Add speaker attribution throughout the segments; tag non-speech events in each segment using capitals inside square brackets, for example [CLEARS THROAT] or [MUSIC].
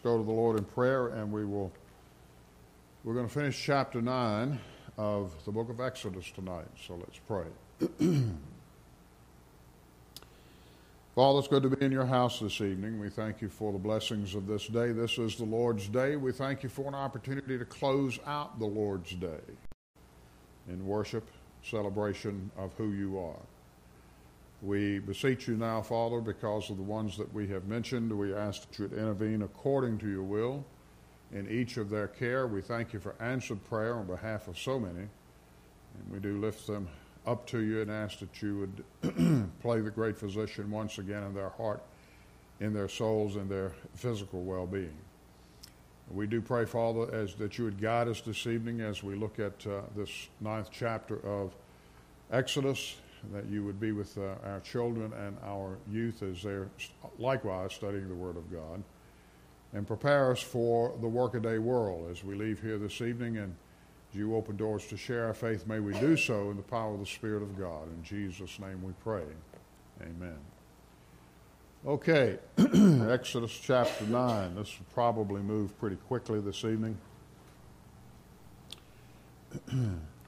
Speaker 1: Let's go to the Lord in prayer and we will we're going to finish chapter 9 of the book of Exodus tonight. So let's pray. [CLEARS THROAT] Father, it's good to be in your house this evening. We thank you for the blessings of this day. This is the Lord's day. We thank you for an opportunity to close out the Lord's day in worship, celebration of who you are. We beseech you now, Father, because of the ones that we have mentioned, we ask that you would intervene according to your will in each of their care. We thank you for answered prayer on behalf of so many. And we do lift them up to you and ask that you would [CLEARS THROAT] play the great physician once again in their heart, in their souls, in their physical well being. We do pray, Father, as that you would guide us this evening as we look at uh, this ninth chapter of Exodus that you would be with uh, our children and our youth as they're likewise studying the Word of God. And prepare us for the workaday world as we leave here this evening. And as you open doors to share our faith, may we do so in the power of the Spirit of God. In Jesus' name we pray. Amen. Okay, [CLEARS THROAT] Exodus chapter 9. This will probably move pretty quickly this evening. [CLEARS THROAT]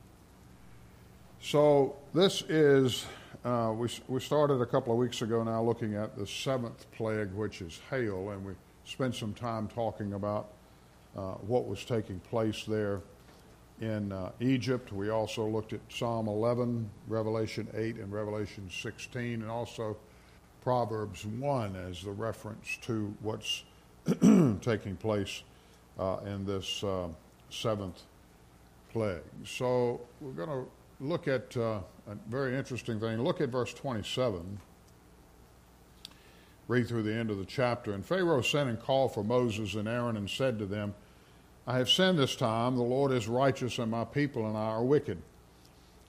Speaker 1: So this is, uh, we, we started a couple of weeks ago now looking at the seventh plague, which is hail, and we spent some time talking about uh, what was taking place there in uh, Egypt. We also looked at Psalm 11, Revelation 8, and Revelation 16, and also Proverbs 1 as the reference to what's [CLEARS THROAT] taking place uh, in this uh, seventh plague. So we're going to look at uh, a very interesting thing. Look at verse 27. Read through the end of the chapter. And Pharaoh sent and called for Moses and Aaron and said to them, I have sinned this time. The Lord is righteous, and my people and I are wicked.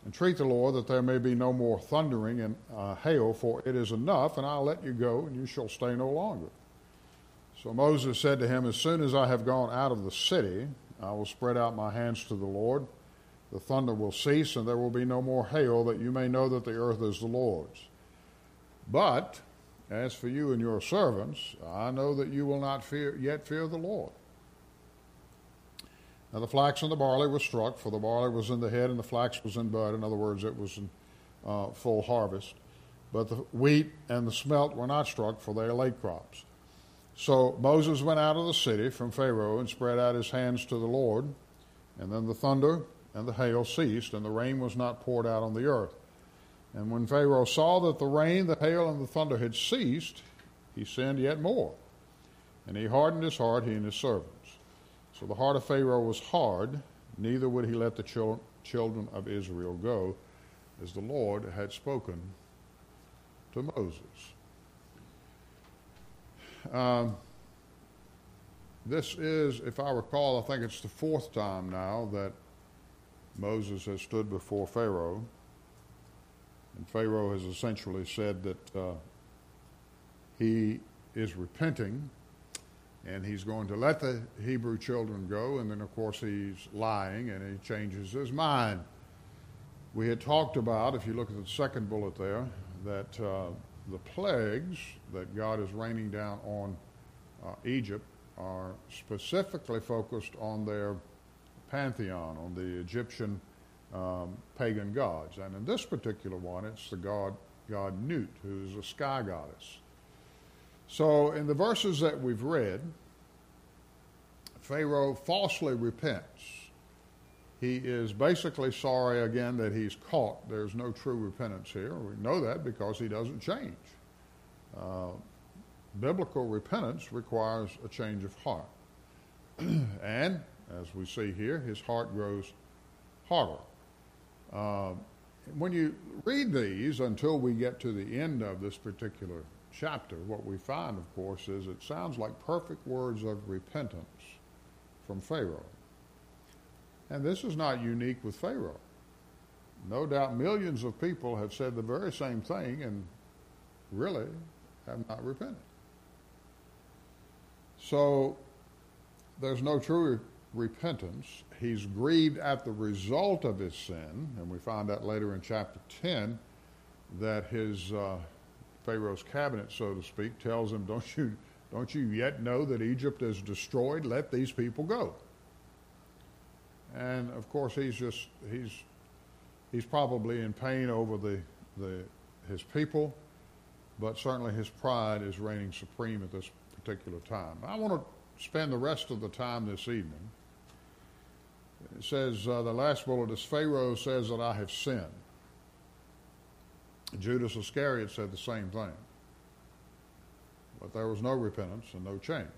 Speaker 1: Entreat the Lord that there may be no more thundering and uh, hail, for it is enough, and I'll let you go, and you shall stay no longer. So Moses said to him, As soon as I have gone out of the city, I will spread out my hands to the Lord the thunder will cease, and there will be no more hail, that you may know that the earth is the Lord's. But as for you and your servants, I know that you will not fear, yet fear the Lord. Now the flax and the barley were struck, for the barley was in the head and the flax was in bud. In other words, it was in uh, full harvest. But the wheat and the spelt were not struck, for they are late crops. So Moses went out of the city from Pharaoh and spread out his hands to the Lord. And then the thunder and the hail ceased, and the rain was not poured out on the earth. And when Pharaoh saw that the rain, the hail, and the thunder had ceased, he sinned yet more. And he hardened his heart, he and his servants. So the heart of Pharaoh was hard, neither would he let the chil- children of Israel go, as the Lord had spoken to Moses. Um, this is, if I recall, I think it's the fourth time now that Moses has stood before Pharaoh, and Pharaoh has essentially said that uh, he is repenting and he's going to let the Hebrew children go, and then, of course, he's lying and he changes his mind. We had talked about, if you look at the second bullet there, that uh, the plagues that God is raining down on uh, Egypt are specifically focused on their pantheon, on the Egyptian um, pagan gods. And in this particular one, it's the god, god Nut, who's a sky goddess. So in the verses that we've read, Pharaoh falsely repents. He is basically sorry again that he's caught. There's no true repentance here. We know that because he doesn't change. Uh, biblical repentance requires a change of heart. [CLEARS THROAT] and as we see here, his heart grows harder. Uh, when you read these until we get to the end of this particular chapter, what we find, of course, is it sounds like perfect words of repentance from Pharaoh. And this is not unique with Pharaoh. No doubt millions of people have said the very same thing and really have not repented. So there's no true repentance. He's grieved at the result of his sin, and we find out later in chapter 10 that his uh, Pharaoh's cabinet, so to speak, tells him, "Don't you, Don't you yet know that Egypt is destroyed? Let these people go. And of course, he's just, he's, he's probably in pain over the, the, his people, but certainly his pride is reigning supreme at this particular time. I want to spend the rest of the time this evening. It says, uh, the last bullet is Pharaoh says that I have sinned. Judas Iscariot said the same thing. But there was no repentance and no change.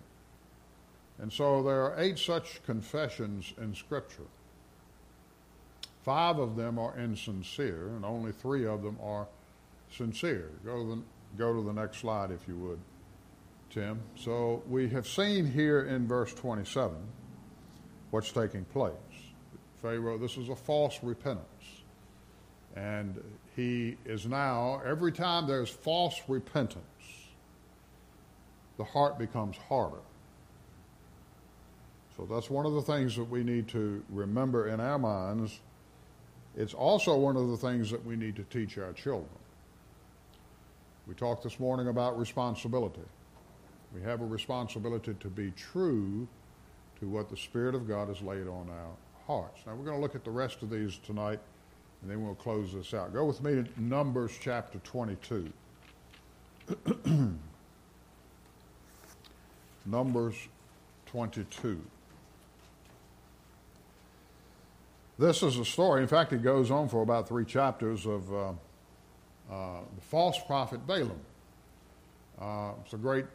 Speaker 1: And so there are eight such confessions in Scripture. Five of them are insincere, and only three of them are sincere. Go to the, go to the next slide, if you would, Tim. So we have seen here in verse 27 what's taking place. Pharaoh, this is a false repentance. And he is now, every time there's false repentance, the heart becomes harder. So that's one of the things that we need to remember in our minds. It's also one of the things that we need to teach our children. We talked this morning about responsibility. We have a responsibility to be true to what the Spirit of God has laid on our hearts. Now, we're going to look at the rest of these tonight, and then we'll close this out. Go with me to Numbers chapter 22. [CLEARS THROAT] Numbers 22. This is a story. In fact, it goes on for about three chapters of uh, uh, the false prophet Balaam. Uh, it's a great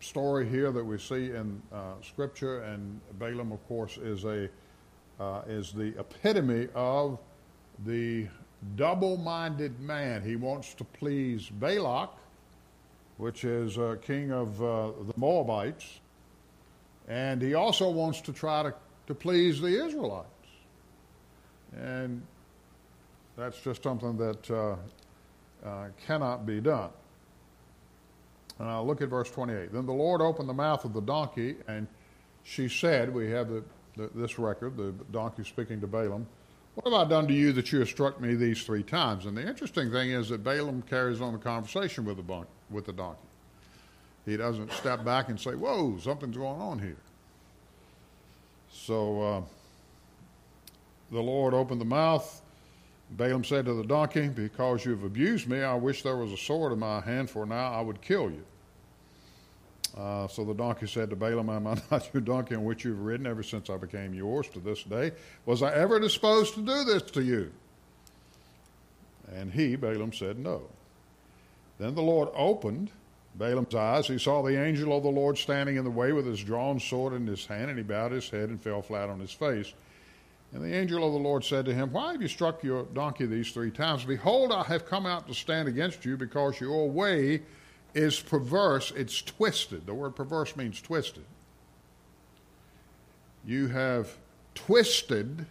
Speaker 1: story here that we see in uh, Scripture, and Balaam, of course, is a uh, is the epitome of the double-minded man. He wants to please Balak, which is king of the Moabites, and he also wants to try to, to please the Israelites. And that's just something that uh, uh, cannot be done. Uh, look at verse 28. Then the Lord opened the mouth of the donkey, and she said, We have the, this record, the donkey speaking to Balaam, What have I done to you that you have struck me these three times? And the interesting thing is that Balaam carries on the conversation with the, bon- with the donkey. He doesn't step back and say, Whoa, something's going on here. So, uh, the Lord opened the mouth. Balaam said to the donkey, Because you have abused me, I wish there was a sword in my hand, for now I would kill you. Uh, so the donkey said to Balaam, Am I [LAUGHS] not your donkey on which you've ridden ever since I became yours to this day? Was I ever disposed to do this to you? And he, Balaam, said, No. Then the Lord opened Balaam's eyes. He saw the angel of the Lord standing in the way with his drawn sword in his hand, and he bowed his head and fell flat on his face. And the angel of the Lord said to him, Why have you struck your donkey these three times? Behold, I have come out to stand against you because your way is perverse, it's twisted. The word perverse means twisted. You have twisted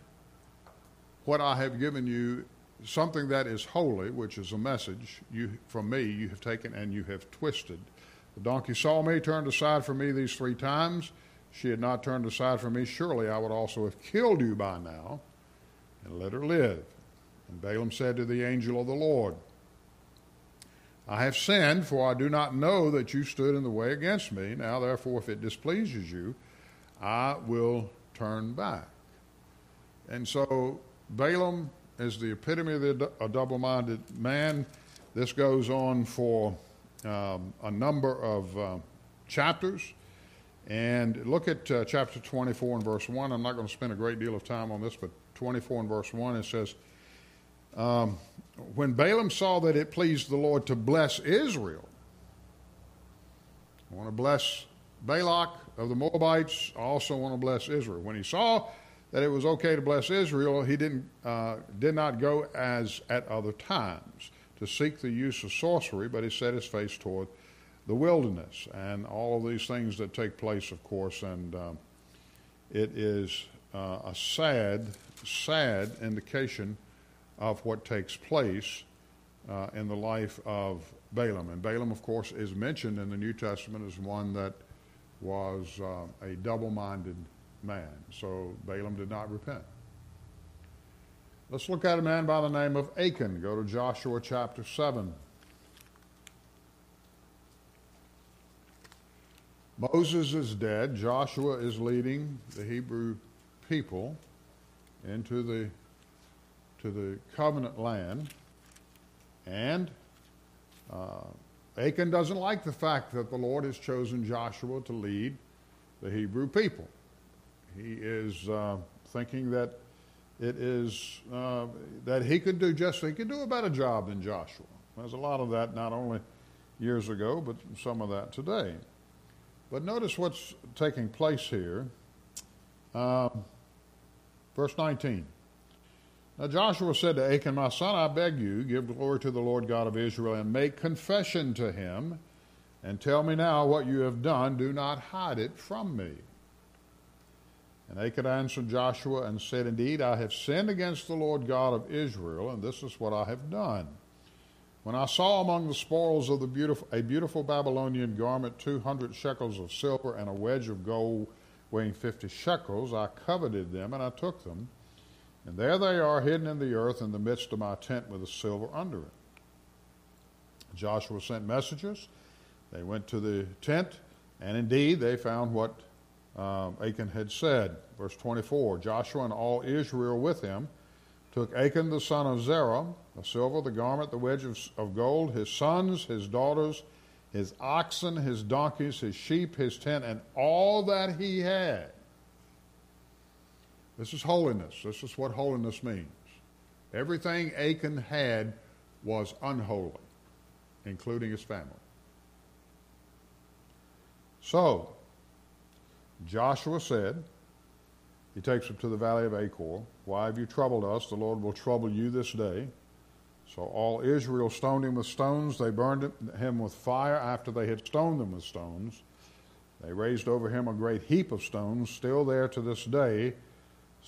Speaker 1: what I have given you, something that is holy, which is a message you, from me, you have taken and you have twisted. The donkey saw me, turned aside from me these three times she had not turned aside from me, surely I would also have killed you by now and let her live. And Balaam said to the angel of the Lord, I have sinned, for I do not know that you stood in the way against me. Now, therefore, if it displeases you, I will turn back. And so Balaam is the epitome of the, a double minded man. This goes on for um, a number of uh, chapters. And look at uh, chapter 24 and verse 1. I'm not going to spend a great deal of time on this, but 24 and verse 1, it says, um, When Balaam saw that it pleased the Lord to bless Israel, I want to bless Balak of the Moabites, I also want to bless Israel. When he saw that it was okay to bless Israel, he didn't, uh, did not go as at other times to seek the use of sorcery, but he set his face toward the wilderness and all of these things that take place, of course. And um, it is uh, a sad, sad indication of what takes place uh, in the life of Balaam. And Balaam, of course, is mentioned in the New Testament as one that was uh, a double minded man. So Balaam did not repent. Let's look at a man by the name of Achan. Go to Joshua chapter 7. Moses is dead. Joshua is leading the Hebrew people into the to the covenant land, and uh, Achan doesn't like the fact that the Lord has chosen Joshua to lead the Hebrew people. He is uh, thinking that it is uh, that he could do just he could do a better job than Joshua. There's a lot of that not only years ago, but some of that today. But notice what's taking place here. Um, verse 19. Now Joshua said to Achan, My son, I beg you, give glory to the Lord God of Israel, and make confession to him, and tell me now what you have done. Do not hide it from me. And Achan answered Joshua and said, Indeed, I have sinned against the Lord God of Israel, and this is what I have done. When I saw among the spoils of the beautiful, a beautiful Babylonian garment, 200 shekels of silver, and a wedge of gold weighing 50 shekels, I coveted them, and I took them. And there they are, hidden in the earth in the midst of my tent with the silver under it. Joshua sent messengers. They went to the tent, and indeed they found what um, Achan had said. Verse 24 Joshua and all Israel with him took Achan the son of Zerah, the silver, the garment, the wedge of, of gold, his sons, his daughters, his oxen, his donkeys, his sheep, his tent, and all that he had. This is holiness. This is what holiness means. Everything Achan had was unholy, including his family. So, Joshua said, he takes him to the valley of Achor. Why have you troubled us? The Lord will trouble you this day. So all Israel stoned him with stones. They burned him with fire after they had stoned them with stones. They raised over him a great heap of stones, still there to this day.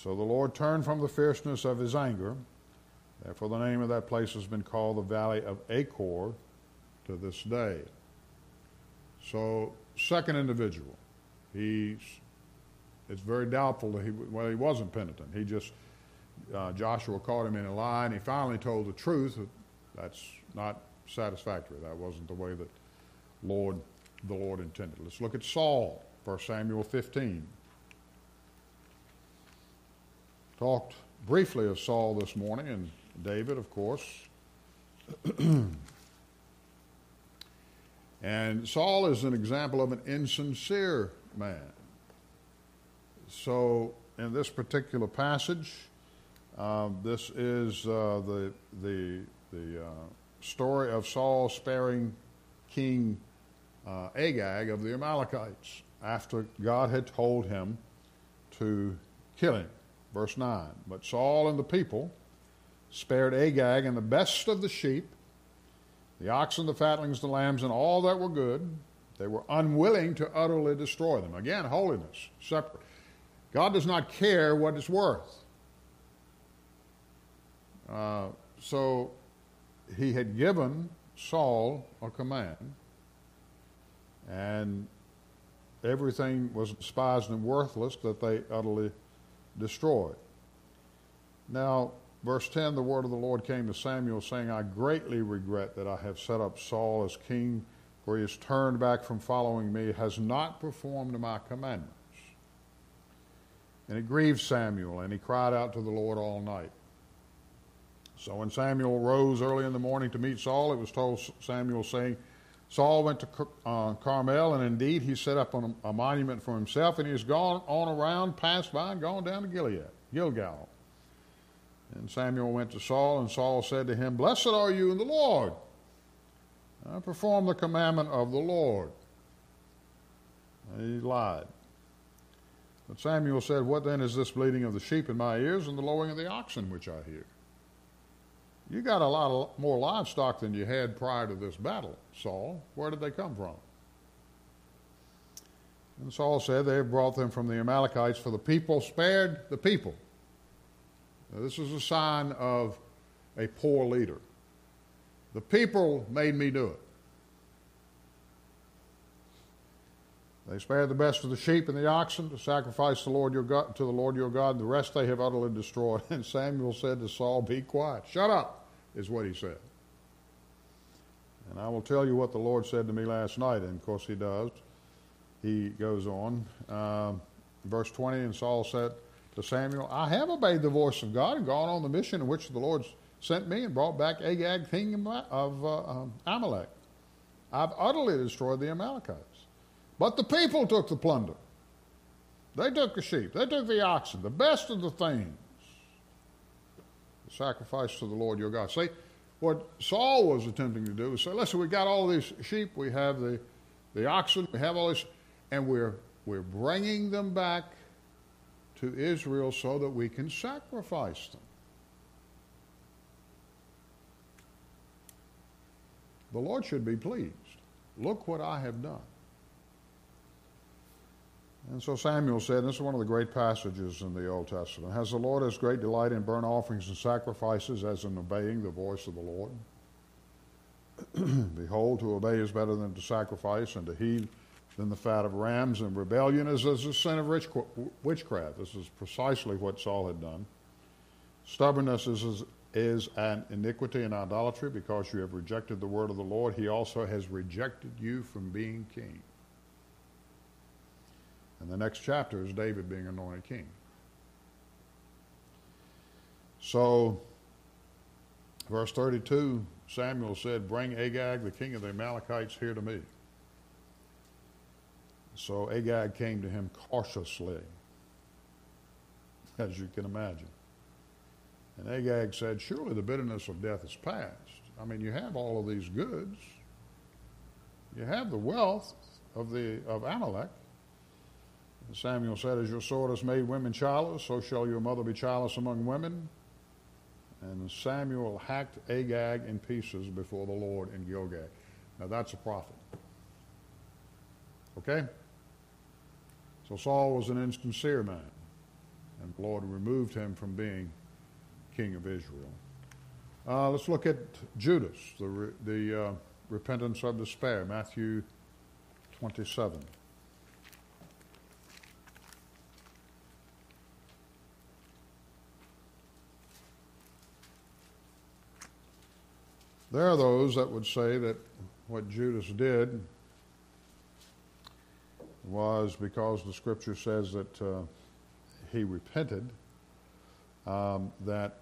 Speaker 1: So the Lord turned from the fierceness of his anger. Therefore, the name of that place has been called the Valley of Achor to this day. So, second individual. He's, it's very doubtful that he, well, he wasn't penitent. He just, uh, Joshua caught him in a lie, and he finally told the truth. That's not satisfactory. That wasn't the way that Lord, the Lord intended. Let's look at Saul, 1 Samuel 15. Talked briefly of Saul this morning, and David, of course. [CLEARS THROAT] and Saul is an example of an insincere man. So, in this particular passage, uh, this is uh, the, the, the uh, story of Saul sparing King uh, Agag of the Amalekites after God had told him to kill him. Verse 9 But Saul and the people spared Agag and the best of the sheep, the oxen, the fatlings, the lambs, and all that were good they were unwilling to utterly destroy them. Again, holiness, separate. God does not care what it's worth. Uh, so he had given Saul a command, and everything was despised and worthless that they utterly destroyed. Now, verse 10 the word of the Lord came to Samuel, saying, I greatly regret that I have set up Saul as king for he has turned back from following me, has not performed my commandments. And it grieved Samuel, and he cried out to the Lord all night. So when Samuel rose early in the morning to meet Saul, it was told Samuel, saying, Saul went to uh, Carmel, and indeed he set up a monument for himself, and he has gone on around, passed by, and gone down to Gilead, Gilgal. And Samuel went to Saul, and Saul said to him, Blessed are you in the Lord. I perform the commandment of the Lord. And he lied. But Samuel said, What then is this bleating of the sheep in my ears and the lowing of the oxen which I hear? You got a lot more livestock than you had prior to this battle, Saul. Where did they come from? And Saul said, They have brought them from the Amalekites, for the people spared the people. Now, this is a sign of a poor leader. The people made me do it. They spared the best of the sheep and the oxen to sacrifice the Lord your God, to the Lord your God. The rest they have utterly destroyed. [LAUGHS] And Samuel said to Saul, Be quiet. Shut up, is what he said. And I will tell you what the Lord said to me last night, and of course he does. he goes on. Um, verse 20, and Saul said to Samuel, I have obeyed the voice of God and gone on the mission in which the Lord sent me and brought back Agag, king of uh, um, Amalek. I've utterly destroyed the Amalekites. But the people took the plunder. They took the sheep, they took the oxen, the best of the things. Sacrifice to the Lord your God. See, what Saul was attempting to do was say, listen, we got all these sheep, we have the, the oxen, we have all this, and we're, we're bringing them back to Israel so that we can sacrifice them. The Lord should be pleased. Look what I have done. And so Samuel said, this is one of the great passages in the Old Testament Has the Lord as great delight in burnt offerings and sacrifices as in obeying the voice of the Lord? [CLEARS THROAT] Behold, to obey is better than to sacrifice, and to heed than the fat of rams, and rebellion is as the sin of witchcraft. This is precisely what Saul had done. Stubbornness is, is an iniquity and idolatry because you have rejected the word of the Lord. He also has rejected you from being king. And the next chapter is David being anointed king. So, verse 32, Samuel said, Bring Agag, the king of the Amalekites, here to me. So Agag came to him cautiously, as you can imagine. And Agag said, Surely the bitterness of death is past. I mean, you have all of these goods, you have the wealth of, the, of Amalek. Samuel said, As your sword has made women childless, so shall your mother be childless among women. And Samuel hacked Agag in pieces before the Lord in Gilgal. Now that's a prophet. Okay? So Saul was an insincere man, and the Lord removed him from being king of Israel. Uh, let's look at Judas, the, re- the uh, repentance of despair, Matthew 27. There are those that would say that what Judas did was because the scripture says that uh, he repented, um, that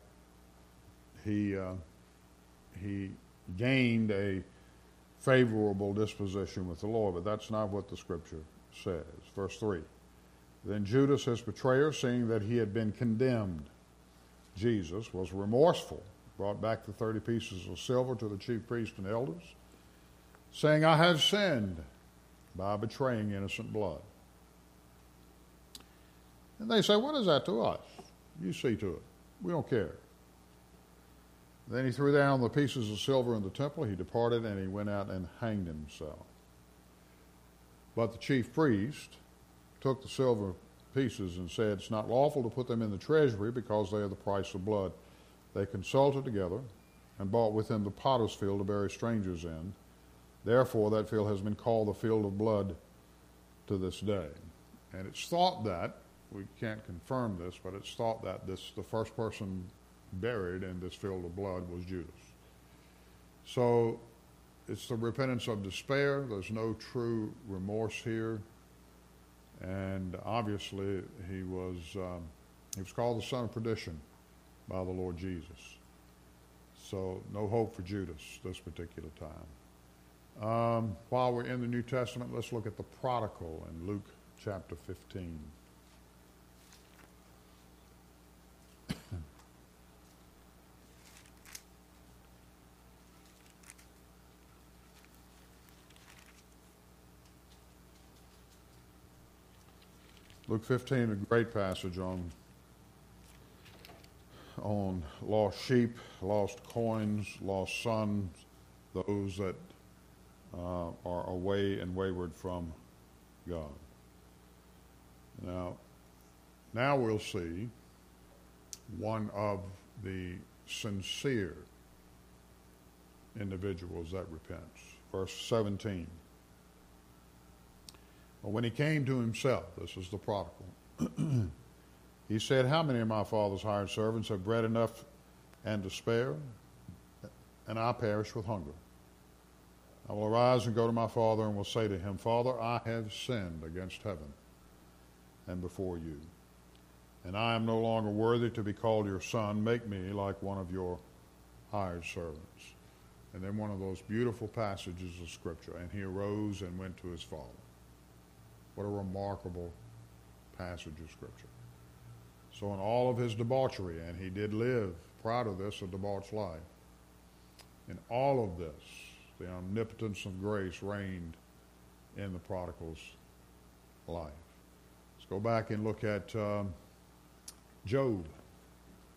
Speaker 1: he, uh, he gained a favorable disposition with the Lord, but that's not what the scripture says. Verse 3 Then Judas, his betrayer, seeing that he had been condemned, Jesus was remorseful brought back the 30 pieces of silver to the chief priests and elders, saying, I have sinned by betraying innocent blood. And they say, What is that to us? You see to it. We don't care. Then he threw down the pieces of silver in the temple. He departed and he went out and hanged himself. But the chief priest took the silver pieces and said, It's not lawful to put them in the treasury because they are the price of blood. They consulted together and bought with him the potter's field to bury strangers in. Therefore, that field has been called the field of blood to this day. And it's thought that, we can't confirm this, but it's thought that this the first person buried in this field of blood was Judas. So it's the repentance of despair. There's no true remorse here. And obviously, he was, um, he was called the son of perdition by the Lord Jesus. So no hope for Judas this particular time. Um, while we're in the New Testament, let's look at the prodigal in Luke chapter 15. Luke 15, a great passage on on lost sheep, lost coins, lost sons, those that uh, are away and wayward from God. Now, now we'll see one of the sincere individuals that repents. Verse 17. Well, when he came to himself, this is the prodigal. [CLEARS THROAT] He said, How many of my father's hired servants have bread enough and to spare? And I perish with hunger. I will arise and go to my father and will say to him, Father, I have sinned against heaven and before you. And I am no longer worthy to be called your son. Make me like one of your hired servants. And then one of those beautiful passages of Scripture. And he arose and went to his father. What a remarkable passage of Scripture. So, in all of his debauchery, and he did live, proud of this, a debauched life, in all of this, the omnipotence of grace reigned in the prodigal's life. Let's go back and look at um, Job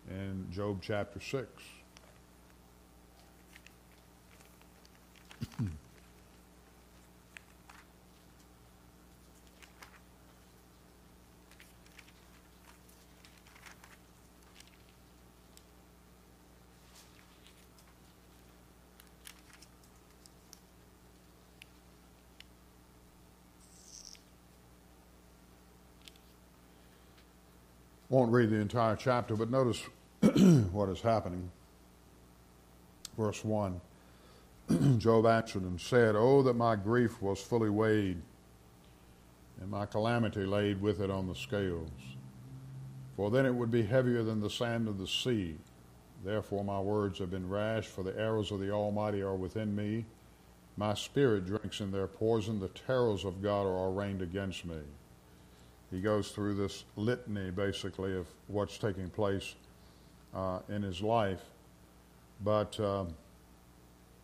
Speaker 1: in Job chapter 6. [CLEARS THROAT] Won't read the entire chapter, but notice [CLEARS THROAT] what is happening. Verse 1 [CLEARS THROAT] Job answered and said, Oh, that my grief was fully weighed, and my calamity laid with it on the scales. For then it would be heavier than the sand of the sea. Therefore my words have been rash, for the arrows of the Almighty are within me. My spirit drinks in their poison. The terrors of God are arraigned against me he goes through this litany basically of what's taking place uh, in his life. But um,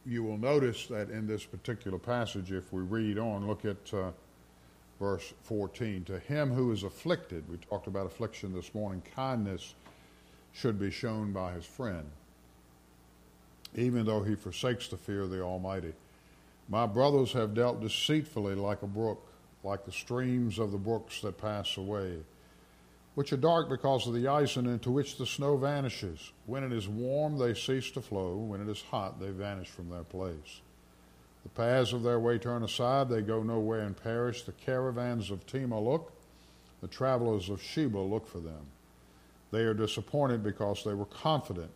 Speaker 1: you will notice that in this particular passage, if we read on, look at uh, verse 14. To him who is afflicted, we talked about affliction this morning, kindness should be shown by his friend, even though he forsakes the fear of the Almighty. My brothers have dealt deceitfully like a brook like the streams of the brooks that pass away, which are dark because of the ice and into which the snow vanishes. When it is warm, they cease to flow. When it is hot, they vanish from their place. The paths of their way turn aside, they go nowhere and perish. The caravans of Tema look, the travelers of Sheba look for them. They are disappointed because they were confident.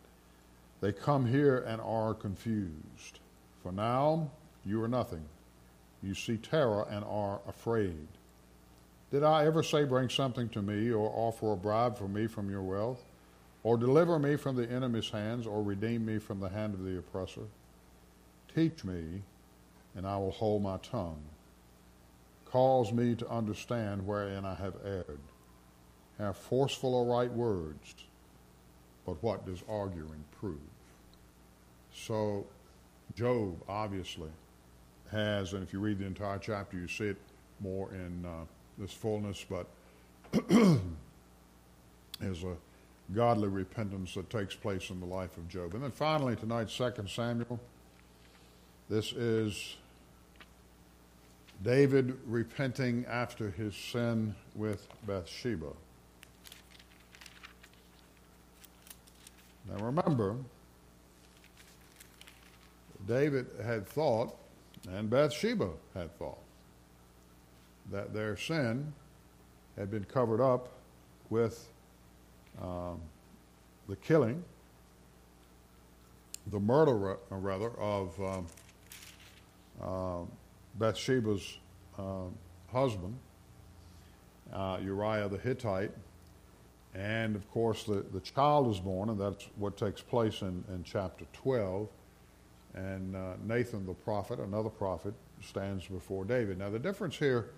Speaker 1: They come here and are confused. For now, you are nothing. You see terror and are afraid. Did I ever say, Bring something to me, or offer a bribe for me from your wealth, or deliver me from the enemy's hands, or redeem me from the hand of the oppressor? Teach me, and I will hold my tongue. Cause me to understand wherein I have erred. Have forceful or right words, but what does arguing prove? So, Job, obviously, has, and if you read the entire chapter, you see it more in uh, this fullness, but [CLEARS THROAT] is a godly repentance that takes place in the life of Job. And then finally, tonight, 2 Samuel. This is David repenting after his sin with Bathsheba. Now remember, David had thought and Bathsheba had thought that their sin had been covered up with um, the killing, the murder, uh, rather, of um, uh, Bathsheba's uh, husband, uh, Uriah the Hittite. And of course, the, the child is born, and that's what takes place in, in chapter 12. And uh, Nathan the prophet, another prophet, stands before David. Now, the difference here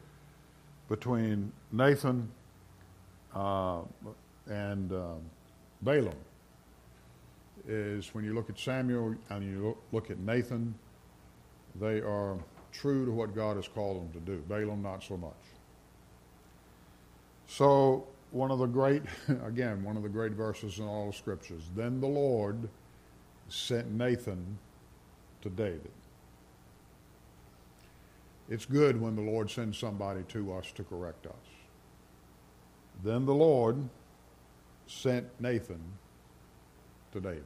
Speaker 1: between Nathan uh, and um, Balaam is when you look at Samuel and you look at Nathan, they are true to what God has called them to do. Balaam, not so much. So, one of the great, [LAUGHS] again, one of the great verses in all the scriptures. Then the Lord sent Nathan to David. It's good when the Lord sends somebody to us to correct us. Then the Lord sent Nathan to David.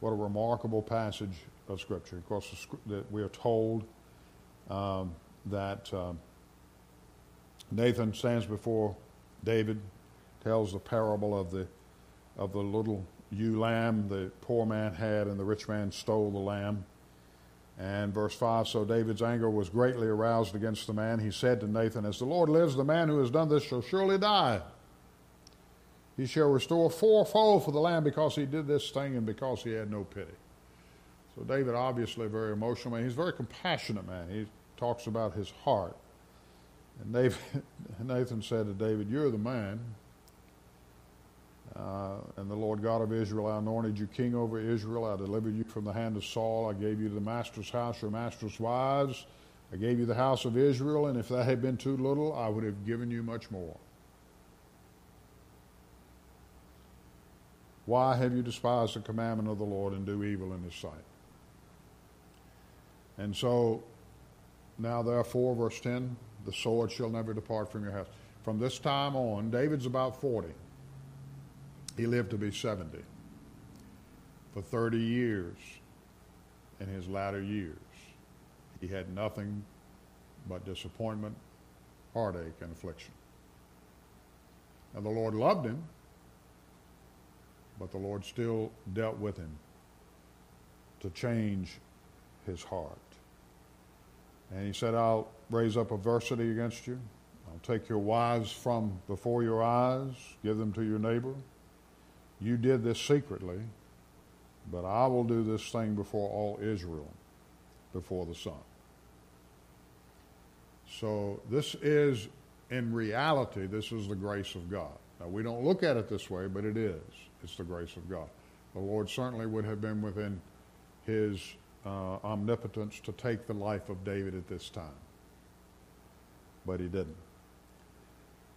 Speaker 1: What a remarkable passage of Scripture. Of course, that we are told um, that um, Nathan stands before David, tells the parable of the of the little ewe lamb the poor man had and the rich man stole the lamb. And verse 5 So David's anger was greatly aroused against the man. He said to Nathan, As the Lord lives, the man who has done this shall surely die. He shall restore fourfold for the lamb because he did this thing and because he had no pity. So David, obviously very emotional man. He's a very compassionate man. He talks about his heart. And [LAUGHS] Nathan said to David, You're the man. Uh, and the Lord God of Israel, I anointed you king over Israel. I delivered you from the hand of Saul. I gave you the master's house, your master's wives. I gave you the house of Israel, and if that had been too little, I would have given you much more. Why have you despised the commandment of the Lord and do evil in his sight? And so, now therefore, verse 10 the sword shall never depart from your house. From this time on, David's about 40. He lived to be 70. For 30 years, in his latter years, he had nothing but disappointment, heartache, and affliction. And the Lord loved him, but the Lord still dealt with him to change his heart. And he said, I'll raise up adversity against you. I'll take your wives from before your eyes, give them to your neighbor. You did this secretly, but I will do this thing before all Israel, before the sun. So this is, in reality, this is the grace of God. Now, we don't look at it this way, but it is. It's the grace of God. The Lord certainly would have been within his uh, omnipotence to take the life of David at this time, but he didn't.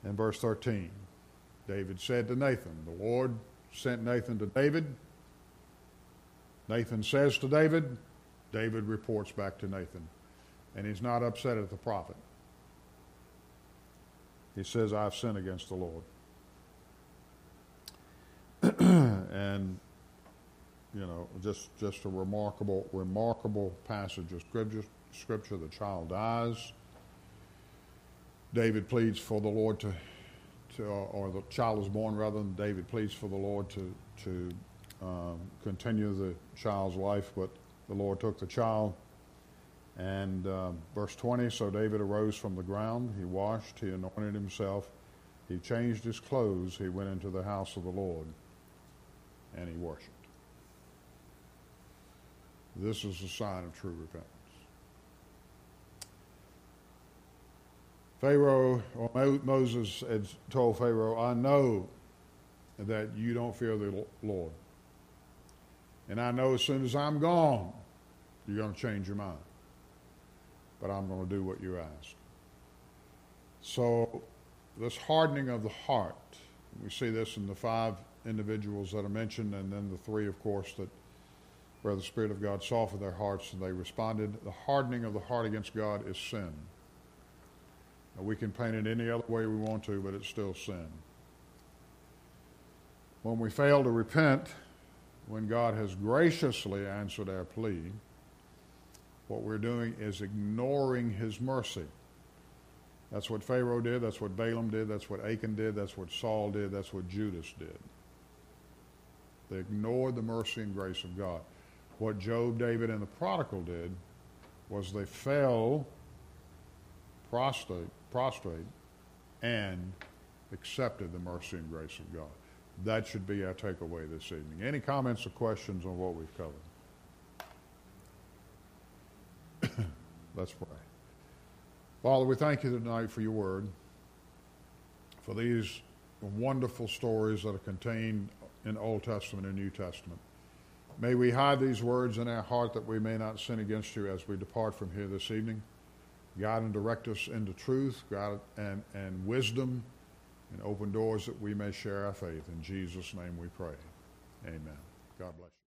Speaker 1: In verse 13, David said to Nathan, The Lord sent Nathan to David. Nathan says to David, David reports back to Nathan. And he's not upset at the prophet. He says, I've sinned against the Lord. [CLEARS THROAT] and, you know, just, just a remarkable, remarkable passage of scripture. scripture. The child dies. David pleads for the Lord to to, or the child is born rather than David pleads for the Lord to, to um, continue the child's life, but the Lord took the child. And um, verse 20 So David arose from the ground, he washed, he anointed himself, he changed his clothes, he went into the house of the Lord, and he worshiped. This is a sign of true repentance. Pharaoh, or Moses had told Pharaoh, I know that you don't fear the Lord. And I know as soon as I'm gone, you're going to change your mind. But I'm going to do what you ask. So, this hardening of the heart, we see this in the five individuals that are mentioned, and then the three, of course, that where the Spirit of God softened their hearts and they responded. The hardening of the heart against God is sin. We can paint it any other way we want to, but it's still sin. When we fail to repent, when God has graciously answered our plea, what we're doing is ignoring his mercy. That's what Pharaoh did, that's what Balaam did, that's what Achan did, that's what Saul did, that's what Judas did. They ignored the mercy and grace of God. What Job, David, and the prodigal did was they fell prostrate, prostrate and accepted the mercy and grace of God. That should be our takeaway this evening. Any comments or questions on what we've covered? [COUGHS] Let's pray. Father, we thank you tonight for your word, for these wonderful stories that are contained in Old Testament and New Testament. May we hide these words in our heart that we may not sin against you as we depart from here this evening. Guide and direct us into truth, God, and, and wisdom, and open doors that we may share our faith. In Jesus' name we pray. Amen. God bless.